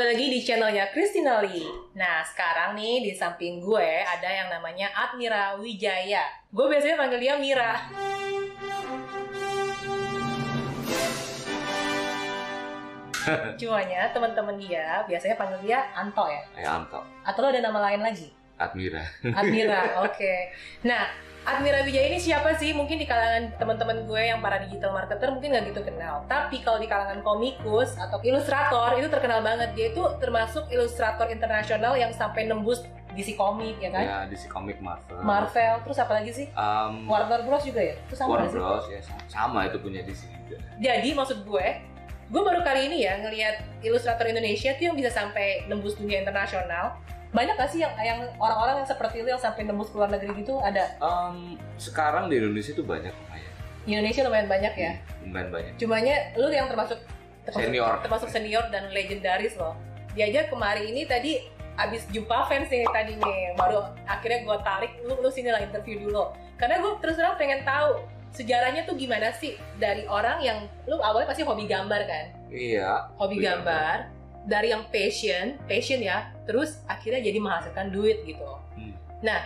kembali lagi di channelnya Christina Lee. Nah, sekarang nih di samping gue ada yang namanya Admira Wijaya. Gue biasanya panggil dia Mira. Cumanya teman-teman dia biasanya panggil dia Anto ya? Eh, Anto. Atau lo ada nama lain lagi? Admira. Admira, oke. Nah, Admira Wijaya ini siapa sih? Mungkin di kalangan teman-teman gue yang para digital marketer mungkin nggak gitu kenal. Tapi kalau di kalangan komikus atau ilustrator itu terkenal banget. Dia itu termasuk ilustrator internasional yang sampai nembus DC komik ya kan? Ya, DC Comic Marvel. Marvel, terus apa lagi sih? Um, Warner Bros juga ya? Itu sama Warner? Bros. Ya, sama, sama itu punya DC juga. Jadi maksud gue, gue baru kali ini ya ngelihat ilustrator Indonesia tuh yang bisa sampai nembus dunia internasional. Banyak gak sih yang yang orang-orang yang seperti itu yang sampai nembus ke luar negeri gitu ada? Um, sekarang di Indonesia itu banyak lumayan. Di Indonesia lumayan banyak ya. Lumayan banyak. Cumanya lu yang termasuk termasuk Senior. termasuk senior dan legendaris loh. Dia aja kemarin ini tadi abis jumpa fans nih tadi nih, baru akhirnya gue tarik lu lu sini lah interview dulu. Karena gue terus terang pengen tahu sejarahnya tuh gimana sih dari orang yang lu awalnya pasti hobi gambar kan, Iya. hobi gambar dari yang passion, passion ya, terus akhirnya jadi menghasilkan duit gitu. Hmm. Nah,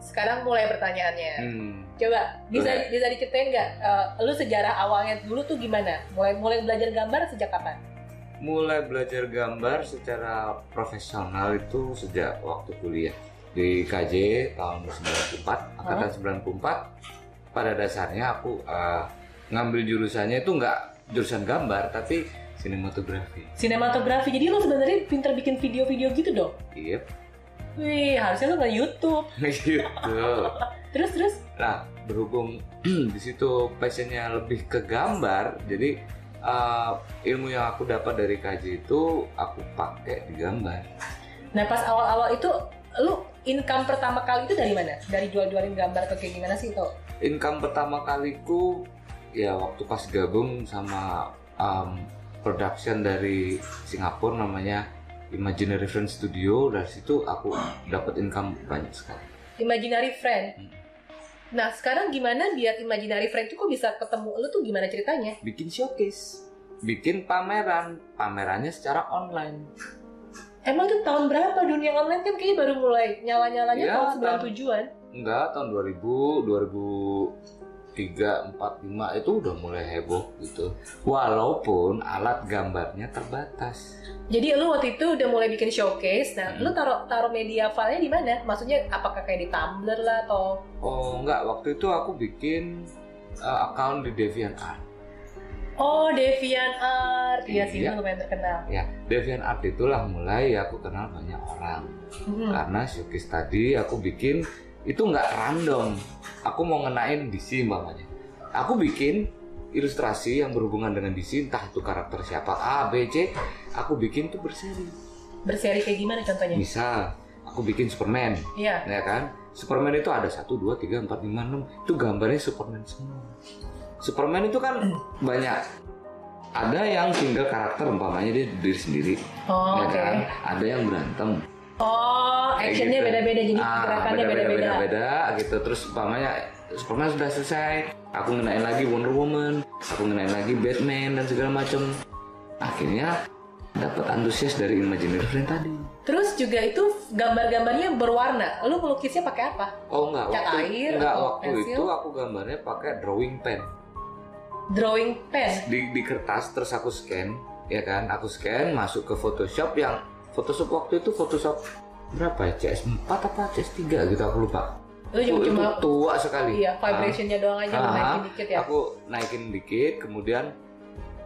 sekarang mulai pertanyaannya. Hmm. Coba bisa Boleh. bisa diceritain nggak eh, lu sejarah awalnya dulu tuh gimana? Mulai mulai belajar gambar sejak kapan? Mulai belajar gambar secara profesional itu sejak waktu kuliah di KJ tahun 94, angkatan 94. Pada dasarnya aku uh, ngambil jurusannya itu nggak jurusan gambar tapi sinematografi. Sinematografi. Jadi lu sebenarnya pinter bikin video-video gitu dong. Iya, Wih, harusnya lu nggak YouTube. gitu. Terus terus Nah, berhubung di situ passionnya lebih ke gambar, jadi uh, ilmu yang aku dapat dari KJ itu aku pakai di gambar. nah pas awal-awal itu lu income pertama kali itu dari mana? Dari jual-jualin gambar atau kayak gimana sih itu? Income pertama kaliku ya waktu pas gabung sama um, production dari Singapura namanya Imaginary Friend Studio dari situ aku dapat income banyak sekali. Imaginary friend. Hmm. Nah sekarang gimana biar imaginary friend itu kok bisa ketemu lu tuh gimana ceritanya? Bikin showcase, bikin pameran, pamerannya secara online. Emang tuh tahun berapa dunia online kan kayaknya baru mulai nyala-nyalanya Ya, tahun tahun- 97-an. Enggak, tahun 2000, 2003, 4, 5 itu udah mulai heboh gitu. Walaupun alat gambarnya terbatas. Jadi lu waktu itu udah mulai bikin showcase. Nah, Hmm. lu taruh taruh media filenya di mana? Maksudnya apakah kayak di Tumblr lah atau Oh enggak, waktu itu aku bikin uh, account di DeviantArt. Oh, DeviantArt. Iya sih, Iya. itu lumayan terkenal. Ya, DeviantArt itulah mulai aku kenal banyak orang. Hmm. Karena showcase tadi aku bikin itu nggak random. Aku mau ngenain DC mamanya. Aku bikin ilustrasi yang berhubungan dengan DC, entah itu karakter siapa A, B, C. Aku bikin tuh berseri. Berseri kayak gimana contohnya? Misal, aku bikin Superman, Iya. ya kan? Superman itu ada 1, 2, 3, 4, 5, 6. Itu gambarnya Superman semua. Superman itu kan banyak. Ada yang single karakter, umpamanya dia diri sendiri, Oh, ya oke. kan? Ada yang berantem. Oh, actionnya gitu. beda-beda jadi Ah, gerakannya beda-beda. beda-beda gitu. Terus umpamanya Superman sudah selesai, aku ngenain lagi Wonder Woman, aku ngenain lagi Batman dan segala macam. Akhirnya dapat antusias dari Imaginary Friend tadi. Terus juga itu gambar-gambarnya berwarna. Lu melukisnya pakai apa? Oh enggak, Cat waktu, air enggak, atau waktu pensil? itu aku gambarnya pakai drawing pen Drawing pen. di, di kertas terus aku scan, ya kan? Aku scan masuk ke Photoshop yang Photoshop waktu itu Photoshop berapa ya? CS4 apa CS3 gitu aku lupa. Oh, cuma itu tua sekali. iya, vibrationnya doang aja Ah, naikin dikit ya. Aku naikin dikit, kemudian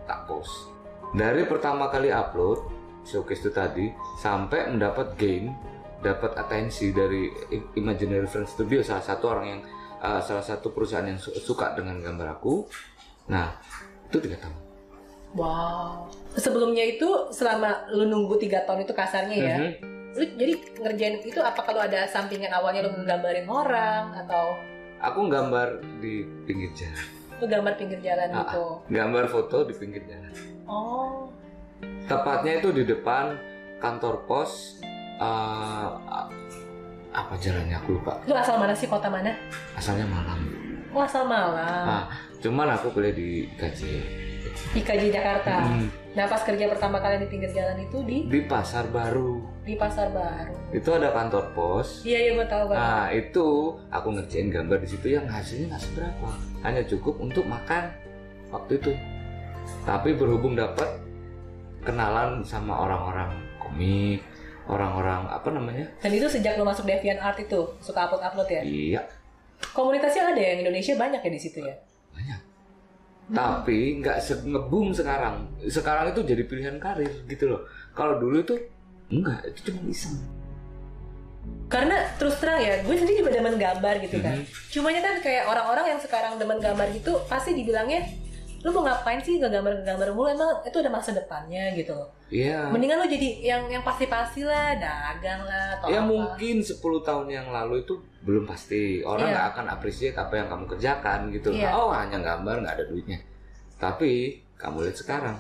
tak post. Dari pertama kali upload showcase itu tadi sampai mendapat gain, dapat atensi dari Imaginary Friend Studio salah satu orang yang uh, salah satu perusahaan yang su- suka dengan gambar aku. Nah, itu tiga tahun. Wow. Sebelumnya itu selama lu nunggu tiga tahun itu kasarnya ya, Mhm. lu jadi ngerjain itu apa kalau ada sampingan awalnya lu nggambarin orang atau Aku gambar di pinggir jalan, lu gambar pinggir jalan Ah, gitu? gambar foto di pinggir jalan. Oh, Tepatnya itu di depan kantor pos. uh, apa jalannya aku lupa. lu asal mana sih kota mana? Asalnya Malang. Oh asal Malang. Nah, cuman aku kuliah di KJ. IKJ Jakarta. Hmm, Nah pas kerja pertama kali di pinggir jalan itu di di pasar baru di pasar baru. itu ada kantor pos Iya iya gue tahu banget. Nah itu aku ngerjain gambar di situ yang hasilnya nggak seberapa, hanya cukup untuk makan waktu itu. Tapi berhubung dapat kenalan sama orang-orang komik, orang-orang apa namanya? Dan itu sejak lo masuk DeviantArt itu suka upload upload ya. Iya Komunitasnya ada ya yang Indonesia banyak ya di situ ya. banyak. Tapi nggak se- ngebum sekarang. Sekarang itu jadi pilihan karir gitu loh. Kalau dulu itu enggak, itu cuma iseng. Karena terus terang ya, gue sendiri juga demen gambar gitu kan. Mhm. Cumanya kan kayak orang-orang yang sekarang demen gambar gitu pasti dibilangnya lu mau ngapain sih ngegambar ngegambar mulu emang itu ada masa depannya gitu loh. Iya. Mendingan lu jadi yang yang pasti-pasti lah, dagang lah atau Ya apa. mungkin 10 tahun yang lalu itu belum pasti orang Iya. nggak akan appreciate apa yang kamu kerjakan gitu. Iya. Oh hanya gambar nggak ada duitnya. Tapi kamu lihat sekarang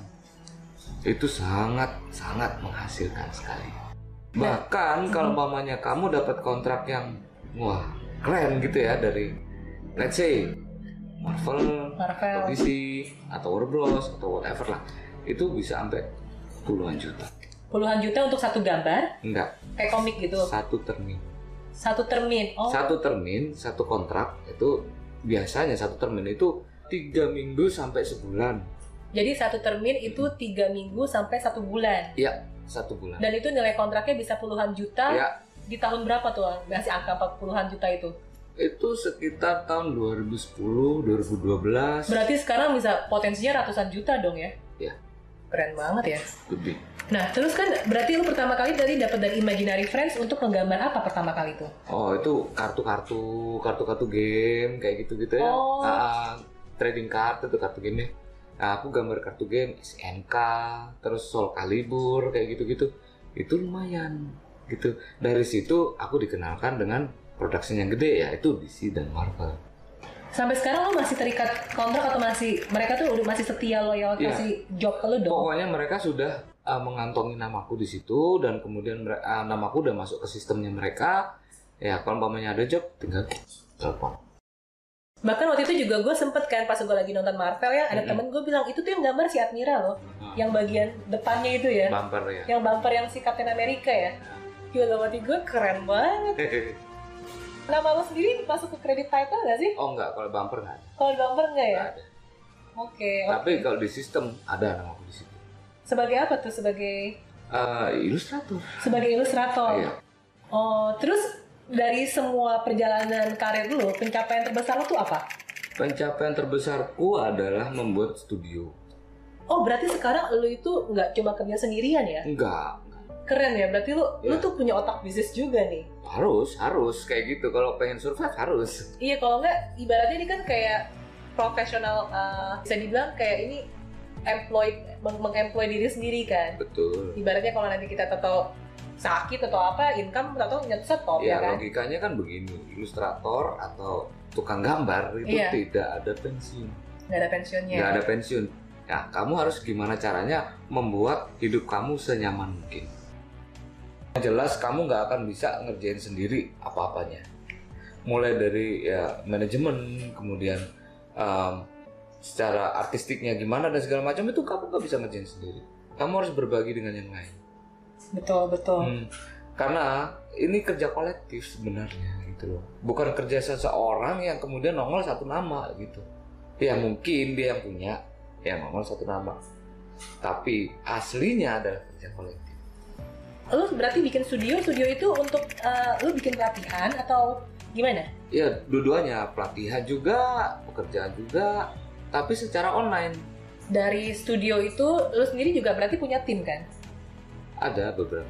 itu sangat sangat menghasilkan sekali. Nah. Bahkan kalau mamanya kamu dapat kontrak yang wah keren gitu ya dari let's say Marvel, Marvel. atau DC atau Warner Bros atau whatever lah itu bisa sampai puluhan juta. Puluhan juta untuk satu gambar, Enggak, kayak komik gitu. satu termin. Satu termin. Oh, satu termin satu kontrak itu biasanya satu termin itu tiga minggu sampai sebulan jadi satu termin itu tiga minggu sampai satu bulan. ya satu bulan Dan itu nilai kontraknya bisa puluhan juta. ya Di tahun berapa tuh? Masih angka 40-an juta itu. Itu sekitar tahun 2010 2012 Berarti sekarang bisa potensinya ratusan juta dong ya? Iya. Keren banget ya. lebih Nah, terus kan berarti lu pertama kali tadi dapat dari Imaginary Friends untuk menggambar apa pertama kali tuh? oh itu kartu-kartu kartu-kartu game kayak gitu-gitu ya Oh. Ah, trading card itu kartu game nah, aku gambar kartu game SNK terus Soul Calibur kayak gitu-gitu itu lumayan gitu dari situ aku dikenalkan dengan production yang gede ya itu DC dan Marvel Sampai sekarang lu masih terikat kontrak atau masih mereka tuh udah masih setia loyal Iya. kasih job ke lu dong? Pokoknya mereka sudah uh, mengantongi namaku di situ dan kemudian uh, namaku udah masuk ke sistemnya mereka. Ya kalau umpamanya ada job tinggal telepon. Bahkan waktu itu juga gue sempet kan pas gue lagi nonton Marvel ya, ada Mm-mm. temen gue bilang itu tuh yang gambar si Admiral loh, yang bagian depannya itu ya, Bumper ya. yang bumper yang si Captain America ya. Gila mati gue keren banget. Nama lo sendiri masuk ke kredit title gak sih? oh enggak, kalau bumper enggak ada. Kalau bumper enggak ya? Nggak ada. Oke. Tapi oke. kalau di sistem ada namaku di situ. Sebagai apa tuh? Sebagai Uh, ilustrator. sebagai ilustrator. Iya. Oh, terus dari semua perjalanan karir lu, pencapaian terbesar lu tuh apa? Pencapaian terbesarku adalah membuat studio. Oh, berarti sekarang lu itu nggak cuma kerja sendirian ya? Enggak, Keren ya, berarti lu lu Iya. tuh punya otak bisnis juga nih. harus, harus kayak gitu. Kalau pengen survive harus. Iya, kalau nggak ibaratnya ini kan kayak profesional uh, bisa dibilang kayak ini employed meng- mengemploy diri sendiri kan. Betul. Ibaratnya kalau nanti kita tahu sakit atau apa, income atau nyet stop ya, Ya, kan? logikanya kan begini, ilustrator atau tukang gambar itu Iya. tidak ada pensiun. Nggak ada pensiunnya. nggak ada pensiun. Nah, kamu harus gimana caranya membuat hidup kamu senyaman mungkin. Yang jelas kamu nggak akan bisa ngerjain sendiri apa-apanya. Mulai dari ya manajemen, kemudian em, secara artistiknya gimana dan segala macam itu kamu nggak bisa ngerjain sendiri. Kamu harus berbagi dengan yang lain. Betul, betul. Hmm, Karena ini kerja kolektif sebenarnya gitu loh. Bukan kerja seseorang yang kemudian nongol satu nama gitu. Ya mungkin dia yang punya yang nongol satu nama. Tapi aslinya adalah kerja kolektif. Lu berarti bikin studio, studio itu untuk uh, lu bikin pelatihan atau gimana? Ya dua-duanya pelatihan juga, pekerjaan juga, tapi secara online Dari studio itu lu sendiri juga berarti punya tim kan? ada beberapa.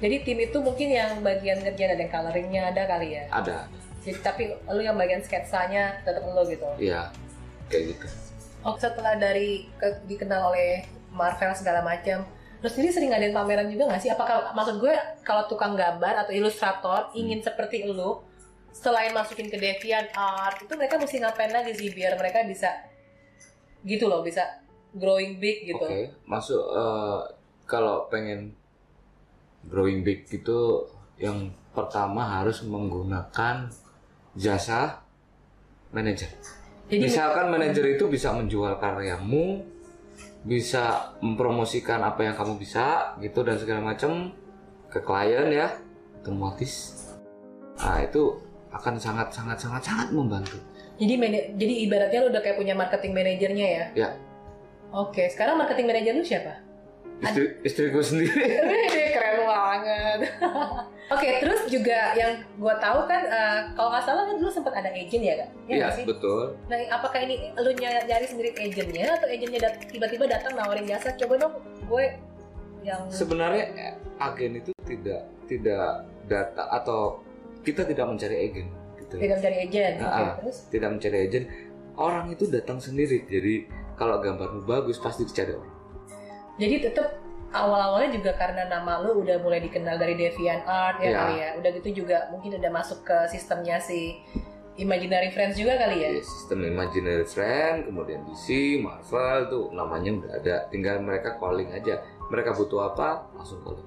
Jadi tim itu mungkin yang bagian ngerjain ada yang coloringnya ada kali ya. Ada, Jadi tapi lu yang bagian sketsanya tetap lu gitu. iya kayak gitu. Oh setelah dari ke- dikenal oleh Marvel segala macam, lu sendiri sering ngadain pameran juga nggak sih? Apakah maksud gue kalau tukang gambar atau ilustrator ingin seperti lu, selain masukin ke Deviant Art itu mereka mesti ngapain lagi sih biar mereka bisa gitu loh bisa growing big gitu. Oke, masuk eh, kalau pengen growing big gitu yang pertama harus menggunakan jasa manajer. Misalkan manajer itu bisa menjual karyamu bisa mempromosikan apa yang kamu bisa gitu dan segala macam ke klien ya otomatis nah itu akan sangat sangat sangat sangat membantu Jadi jadi ibaratnya lu udah kayak punya marketing manajernya ya? Ya. Oke, sekarang marketing manajer lu siapa? istri istriku sendiri keren banget. Oke, terus juga yang gua tahu kan eh, kalau nggak salah kan dulu sempat ada agent ya kan? Iya sih? betul Nah, apakah ini lu ny- nyari sendiri agentnya atau agentnya dat- tiba-tiba datang nawarin jasa? Coba dong, gue yang sebenarnya agen itu tidak tidak data atau kita tidak mencari agen gitu tidak mencari agent. Oke, Ah, ah. terus tidak mencari agen orang itu datang sendiri jadi kalau gambarmu bagus pasti dicari orang jadi tetap awal-awalnya juga karena nama lu udah mulai dikenal dari Deviant Art ya Iya. kali ya. Udah gitu juga mungkin udah masuk ke sistemnya si Imaginary Friends juga kali ya. Di sistem imaginary friend kemudian DC Marvel tuh namanya udah ada tinggal mereka calling aja mereka butuh apa langsung calling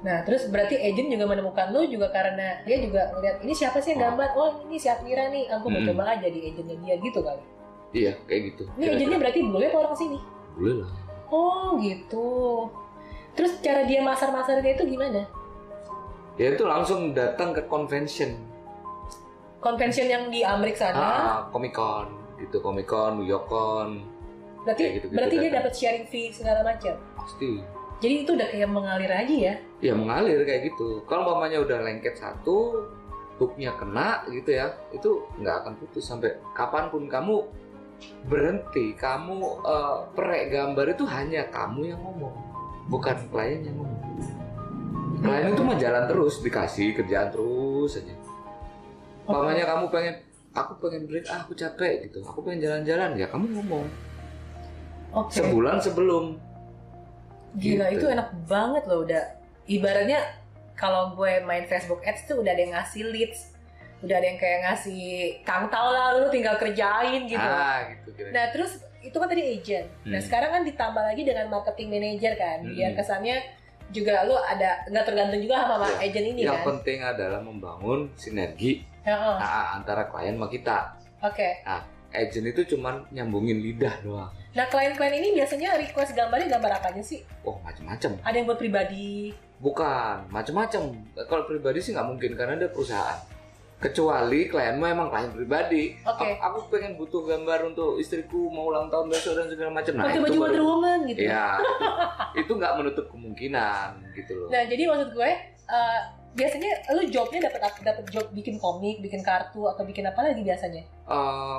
Nah, terus berarti agent juga menemukan lu juga karena dia juga ngeliat ini siapa sih yang gambar? Oh, ini si Admira nih. Aku mau Mm-mm. coba aja di agentnya dia gitu kali. iya kayak gitu Ini agentnya berarti boleh apa orang sini? boleh lah Oh, gitu. Terus cara dia masar-masarnya itu gimana? ya itu langsung datang ke convention Convention yang di Amerika sana, ah Comic Con gitu Comic Con New York Con berarti kayak gitu-gitu berarti dia datang. dapat sharing fee segala macam. pasti Jadi itu udah kayak mengalir aja ya. ya mengalir kayak gitu kalau mamanya udah lengket satu hooknya kena gitu ya itu nggak akan putus sampai kapan pun kamu berhenti. Kamu eh, perek gambar itu hanya kamu yang ngomong bukan klien yang ngomong. Klien itu mah jalan terus dikasih kerjaan terus aja. Mamanya kamu pengen aku pengen break ah aku capek gitu. Aku pengen jalan-jalan. Ya kamu ngomong. Oke. sebulan sebelum. Gila Gitu. itu enak banget loh udah. Ibaratnya kalau gue main Facebook Ads tuh udah ada yang ngasih leads, udah ada yang kayak ngasih kangtal lah lu tinggal kerjain gitu. ah gitu kira Nah terus itu kan tadi agent. Nah Hmm. sekarang kan ditambah lagi dengan marketing manager kan, biar Hmm. kesannya juga lu ada nggak tergantung juga sama Ya. agent ini yang kan. penting adalah membangun sinergi Heeh. nah, antara klien sama kita Oke. agent itu cuman nyambungin lidah doang Nah klien-klien ini biasanya request gambarnya gambar apa aja sih? oh macem-macem Ada yang buat pribadi. bukan macem-macem kalau pribadi sih nggak mungkin karena dia perusahaan kecuali klienmu emang klien pribadi Oke. aku, aku pengen butuh gambar untuk istriku mau ulang tahun besok dan segala macam nah Pakai itu baju Wonder Woman gitu. ya itu, nggak menutup kemungkinan gitu loh Nah, jadi maksud gue eh, biasanya lu jobnya dapat dapat job bikin komik, bikin kartu atau bikin apa lagi biasanya? Eh,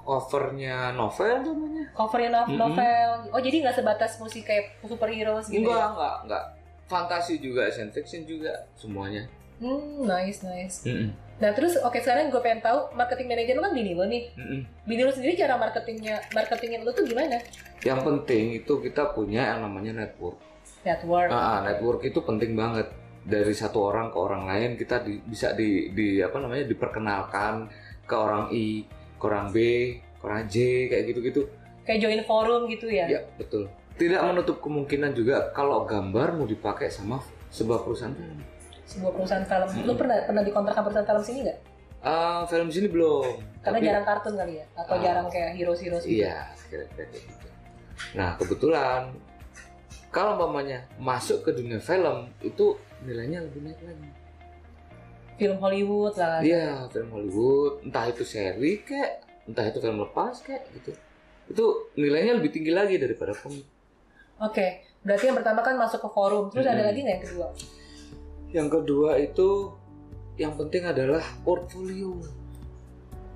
covernya novel namanya Covernya no- novel. Oh, jadi nggak sebatas musik kayak superhero gitu. enggak ya? enggak enggak fantasi juga science fiction juga semuanya Hmm, nice, nice. Mm-mm. Nah, terus oke sekarang gue pengen tahu marketing manager lu kan bini lu nih. Mm-mm. Bini lu sendiri cara marketingnya marketingin lu tuh gimana? Yang penting itu kita punya yang namanya network. Network. Ah, ah, network itu penting banget. Dari satu orang ke orang lain kita di- bisa di, di apa namanya diperkenalkan ke orang I, ke orang B, ke orang J kayak gitu-gitu. Kayak join forum gitu ya. Ya betul. Tidak menutup kemungkinan juga kalau gambar mau dipakai sama sebuah perusahaan. Sebuah perusahaan film. Lu pernah pernah dikontrak sama perusahaan film sini nggak? Ah, film sini belum. Karena Tapi- jarang kartun kali ya atau Ah. jarang kayak hero-hero gitu. Iya, kira-kira kayak gitu. Nah, kebetulan kalau mamanya masuk ke dunia film itu nilainya lebih naik lagi. Film Hollywood lah. Iya, film Hollywood, entah itu seri kek, entah itu film lepas kek gitu. Itu nilainya lebih tinggi lagi daripada komik. Oke, berarti yang pertama kan masuk ke forum. Terus ada Mm-mm. lagi nggak yang kedua? Yang kedua itu yang penting adalah portfolio.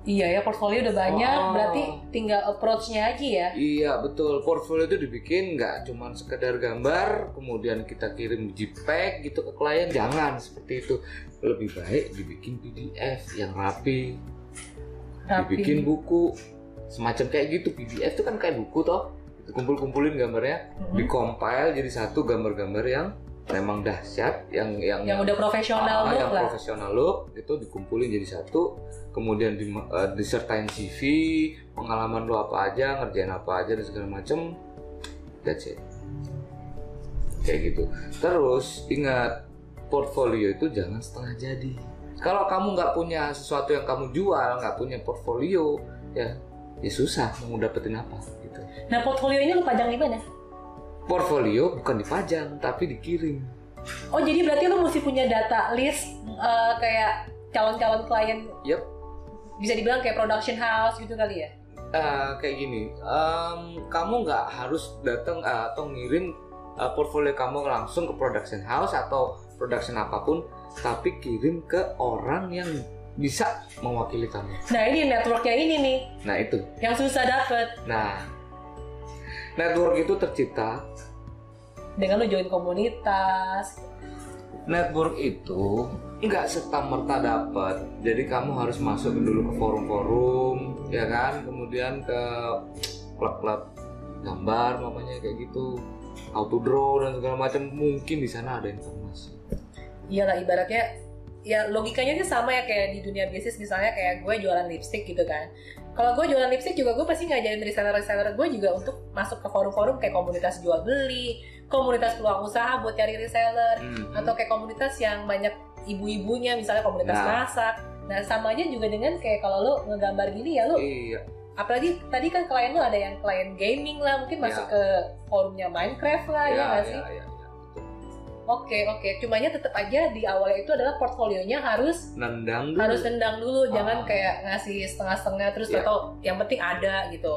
Iya ya, portfolio udah banyak, Oh. berarti tinggal approach-nya aja ya. Iya betul, portfolio itu dibikin nggak cuma sekedar gambar, kemudian kita kirim JPEG gitu ke klien, jangan seperti itu. Lebih baik dibikin PDF yang rapi, Rapi. dibikin buku, semacam kayak gitu. PDF itu kan kayak buku toh, kumpul-kumpulin gambarnya, Mhm. dikompil jadi satu gambar-gambar yang memang dahsyat, yang yang Yang udah profesional Ah, look yang lah. profesional look itu dikumpulin jadi satu kemudian di, eh, disertain CV pengalaman lo apa aja ngerjain apa aja dan segala macem that's it kayak gitu terus ingat portfolio itu jangan setengah jadi kalau kamu nggak punya sesuatu yang kamu jual nggak punya portfolio ya ya susah mau dapetin apa gitu. Nah portfolio ini lu pajang di mana? Portfolio bukan dipajang tapi dikirim. Oh jadi berarti lu mesti punya data list eh, kayak calon-calon klien Yep. bisa dibilang kayak production house gitu kali ya? Eh, kayak gini, em, kamu nggak harus datang eh, atau ngirim eh, portfolio kamu langsung ke production house atau production apa pun, tapi kirim ke orang yang bisa mewakili kamu. Nah ini networknya ini nih Nah itu. yang susah dapet Nah, network itu tercipta. dengan lu join komunitas. Network itu nggak serta merta dapat. Jadi kamu harus masuk dulu ke forum-forum, ya kan? Kemudian ke klub-klub gambar, mamanya kayak gitu, auto draw dan segala macam. Mungkin di sana ada informasi. Iyalah ibaratnya ya logikanya sih sama ya kayak di dunia bisnis misalnya kayak gue jualan lipstick gitu kan. Kalau gue jualan lipstick juga gue pasti ngajarin reseller-reseller gue juga untuk masuk ke forum-forum kayak komunitas jual beli, komunitas peluang usaha buat cari reseller, Mhm. atau kayak komunitas yang banyak ibu-ibunya misalnya komunitas Nah. masak. Nah sama aja juga dengan kayak kalau lu ngegambar gini ya lu Iya, apalagi tadi kan klien lu ada yang klien gaming lah mungkin masuk Ya. ke forumnya Minecraft lah ya iya, nggak iya, sih? iya, iya, betul. Oke oke, cumanya tetap aja di awalnya itu adalah portfolionya harus Nendang dulu. harus nendang dulu, jangan Ah. kayak ngasih setengah-setengah terus Iya. atau yang penting ada gitu.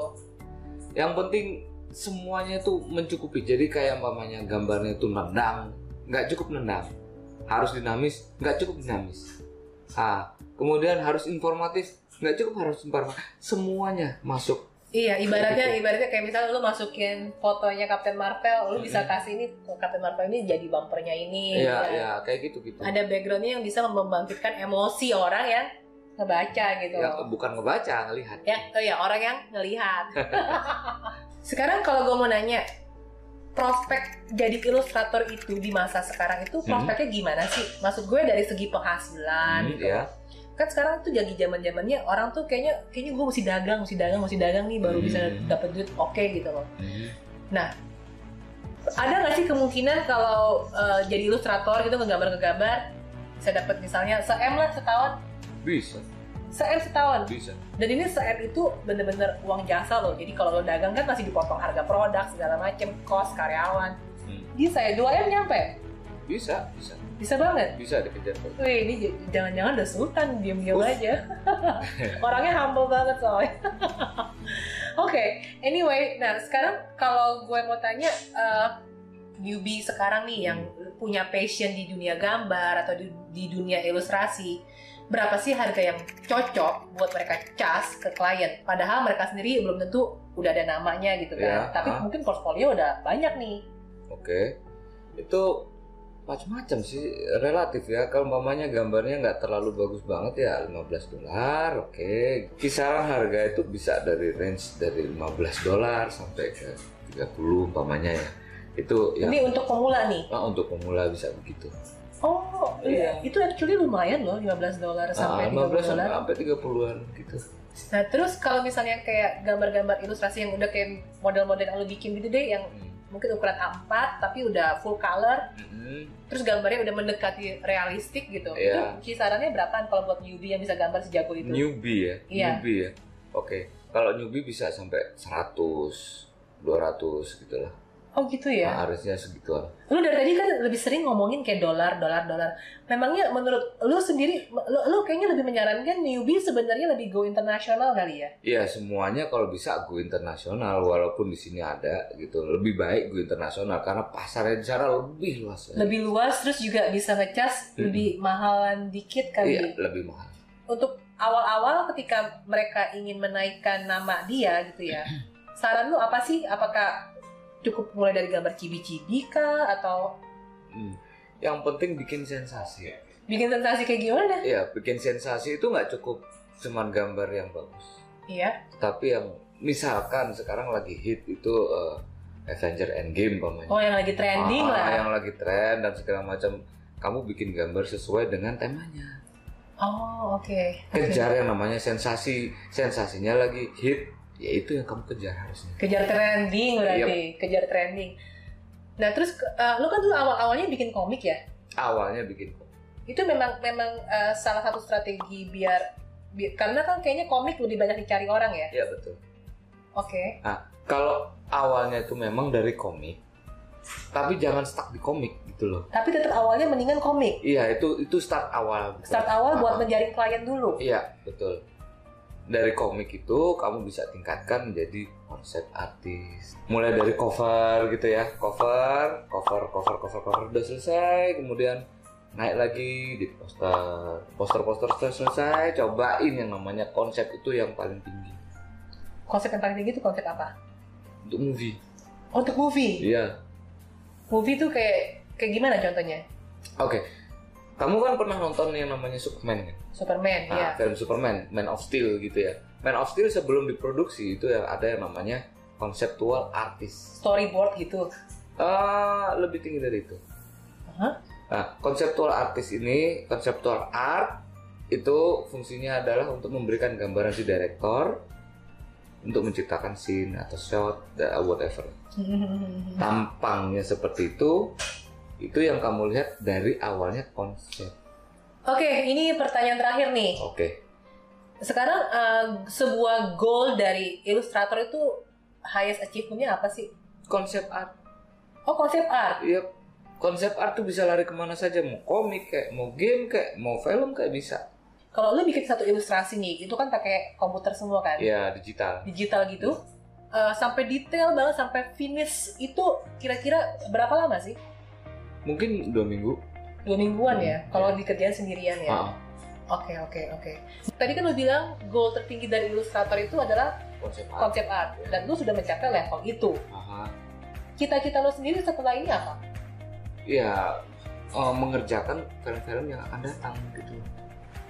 Yang penting semuanya itu mencukupi. Jadi kayak umpamanya gambarnya itu nendang, nggak cukup nendang. Harus dinamis, nggak cukup dinamis. Ah, kemudian harus informatif, nggak cukup harus informatif. Semuanya masuk. Iya, ibaratnya Gitu. ibaratnya kayak misalnya lu masukin fotonya Captain Marvel, lu bisa Mhm. kasih ini Captain Marvel ini jadi bumpernya ini. Iya, ya. iya, kayak gitu gitu. Ada backgroundnya yang bisa membangkitkan emosi orang yang ngebaca gitu. Ya, bukan ngebaca, ngelihat. Ya, oh ya orang yang ngelihat. sekarang kalau gue mau nanya, prospek jadi ilustrator itu di masa sekarang itu prospeknya gimana sih? Maksud gue dari segi penghasilan, Hmm, gitu. ya. Kan sekarang tuh lagi zaman zamannya orang tuh kayaknya kayaknya gue mesti dagang, mesti dagang, mesti dagang nih baru bisa Hmm. dapat duit oke gitu loh. Hmm. Ada nggak sih kemungkinan kalau eh, jadi ilustrator gitu ngegambar-ngegambar bisa dapat misalnya se M lah setahun, Bisa, se M setahun. bisa. Dan ini se-M itu bener-bener uang jasa loh. Jadi kalau lo dagang kan masih dipotong harga produk segala macem, kos karyawan. Hmm. Bisa ya 2 M nyampe? Bisa, bisa. Bisa banget. Bisa dikejar kok. Wih ini jangan-jangan udah sultan diem-diem Uff. aja. Orangnya humble banget soalnya. Oke, anyway, nah sekarang kalau gue mau tanya eh, newbie sekarang nih yang punya passion di dunia gambar atau di, di dunia ilustrasi, berapa sih harga yang cocok buat mereka cas ke klien? Padahal mereka sendiri belum tentu udah ada namanya gitu kan, Ya, tapi ah. mungkin portfolio udah banyak nih. Oke, itu macam-macam sih relatif ya. Kalau umpamanya gambarnya nggak terlalu bagus banget ya 15 dolar, oke. Kisaran harga itu bisa dari range dari 15 dolar sampai ke 30 umpamanya ya. Itu ya Ini untuk pemula nih. ah, untuk pemula bisa begitu. Oh, Iya. itu actually lumayan loh 15 dolar sampai Ah, 30 15 dolar. sampai, sampai 30-an gitu. Nah, terus kalau misalnya kayak gambar-gambar ilustrasi yang udah kayak model-model yang lu bikin gitu deh yang mungkin ukuran A4 tapi udah full color, Hmm. terus gambarnya udah mendekati realistik gitu. Iya. Itu kisarannya berapaan kalau buat newbie yang bisa gambar sejago itu? Newbie ya, Iya. newbie ya. Oke, kalau newbie bisa sampai 100, 200 gitu lah. Oh gitu ya. Nah, harusnya segituan. Lu dari tadi kan lebih sering ngomongin kayak dolar, dolar, dolar. Memangnya menurut lu sendiri, lu, lu kayaknya lebih menyarankan newbie sebenarnya lebih go internasional kali ya? Iya semuanya kalau bisa go internasional walaupun di sini ada gitu lebih baik go internasional karena pasarnya di sana lebih luas. ya. Lebih luas terus juga bisa ngecas Mm-mm. lebih mahalan dikit kali. Iya lebih mahal. Untuk awal-awal ketika mereka ingin menaikkan nama dia gitu ya. Saran lu apa sih? Apakah cukup mulai dari gambar cibi-cibi kah atau Hmm. Yang penting bikin sensasi. bikin sensasi kayak gimana? Iya bikin sensasi itu nggak cukup cuman gambar yang bagus, Iya. tapi yang misalkan sekarang lagi hit itu eh, Avenger Endgame pamannya. Oh yang lagi trending Ah, lah. Yang lagi tren dan segala macam. Kamu bikin gambar sesuai dengan temanya. Oh oke. Oke. Kejar yang namanya sensasi. Sensasinya lagi hit. Ya itu yang kamu kejar harusnya. Kejar trending berarti, kejar trending. Nah terus eh, lu kan dulu awal-awalnya bikin komik ya? Awalnya bikin Itu memang memang eh, salah satu strategi biar, bi- karena kan kayaknya komik lebih banyak dicari orang ya. Ya betul. Oke. Kalau awalnya itu memang dari komik, tapi jangan stuck di komik gitu loh. Tapi tetap awalnya mendingan komik. Iya, itu itu start awal. Start awal buat Ah, menjaring klien dulu. Iya, betul. Dari komik itu kamu bisa tingkatkan menjadi konsep artis. Mulai dari cover gitu ya, cover, cover, cover, cover, cover udah selesai, kemudian naik lagi di poster, poster-poster sudah selesai, cobain yang namanya konsep itu yang paling tinggi Konsep yang paling tinggi itu konsep apa? untuk movie. Untuk movie. Iya. Movie tuh kayak kayak gimana contohnya? Oke. Kamu kan pernah nonton yang namanya Superman kan? Superman, Nah, ya. film Superman, Man of Steel gitu ya. Man of Steel sebelum diproduksi itu ya ada yang namanya konseptual artis. Storyboard gitu. Ah, lebih tinggi dari itu. Hah? Nah, konseptual artis ini, konseptual art itu fungsinya adalah untuk memberikan gambaran si direktor untuk menciptakan scene atau shot, whatever. Tampangnya seperti itu, itu yang kamu lihat dari awalnya konsep. Oke, ini pertanyaan terakhir nih. Oke. Sekarang eh, sebuah goal dari ilustrator itu highest achievementnya apa sih? Konsep art Oh, konsep art. Iya, konsep art tuh bisa lari ke mana saja, mau komik kayak, mau game kayak, mau film kayak bisa. Kalau lu bikin satu ilustrasi nih, itu kan pakai komputer semua kan? Iya, digital. Digital gitu. Eh, sampai detail banget, sampai finish itu kira-kira berapa lama sih? Mungkin dua minggu. Dua mingguan ya? Hmm, Kalau dikerjain sendirian ya? Ah, Oke, oke, oke. Tadi kan lu bilang goal tertinggi dari ilustrator itu adalah konsep art. konsep art. Dan lu sudah mencapai level itu. Aha. Cita-cita lu sendiri setelah ini apa? Ya, eh, mengerjakan film-film yang akan datang gitu.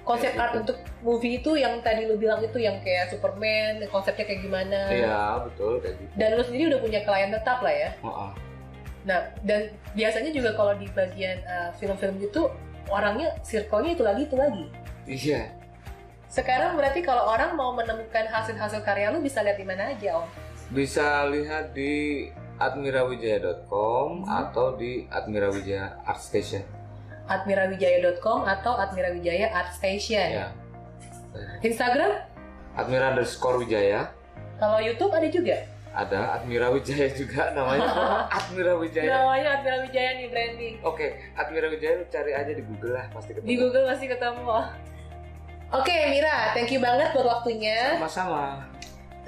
konsep art gitu. untuk movie itu yang tadi lu bilang itu yang kayak Superman konsepnya kayak gimana Iya, betul kayak gitu. dan lu sendiri udah punya klien tetap lah ya Ah, ah. Nah dan biasanya juga kalau di bagian uh, film-film gitu orangnya circle-nya itu lagi itu lagi Iya. sekarang berarti kalau orang mau menemukan hasil-hasil karya lu bisa lihat di mana aja om Bisa lihat di admirawijaya.com Hmm. atau di Admirawijaya Art Station. admirawijaya.com atau admirawijaya art station Ya. Instagram Admira underscore Wijaya. kalau YouTube ada juga Ada Admira Wijaya juga namanya. Admira Wijaya. namanya admirawijaya nih branding Oke, Admira Wijaya lu cari aja di Google lah pasti ketemu. di Google masih ketemu Oke Mira, thank you banget buat waktunya. Sama-sama.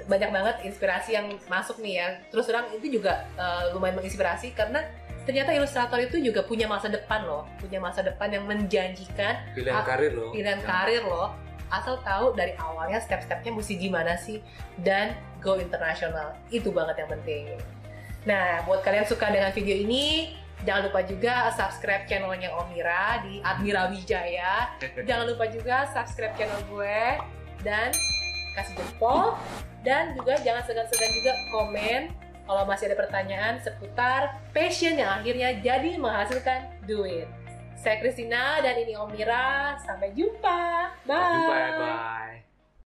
Banyak banget inspirasi yang masuk nih ya. Terus terang itu juga uh, lumayan menginspirasi karena ternyata ilustrator itu juga punya masa depan loh, punya masa depan yang menjanjikan Pilihan karir loh. pilihan Ya. karir loh. Asal tahu dari awalnya step-stepnya mesti gimana sih dan go internasional. Itu banget yang penting. Nah, buat kalian suka dengan video ini, jangan lupa juga subscribe channelnya Omira di Admira Wijaya. Jangan lupa juga subscribe channel gue dan kasih jempol dan juga jangan segan-segan juga komen kalau masih ada pertanyaan seputar passion yang akhirnya jadi menghasilkan duit. Saya Christina dan ini Omira. Sampai jumpa. Bye. Sampai jumpa bye.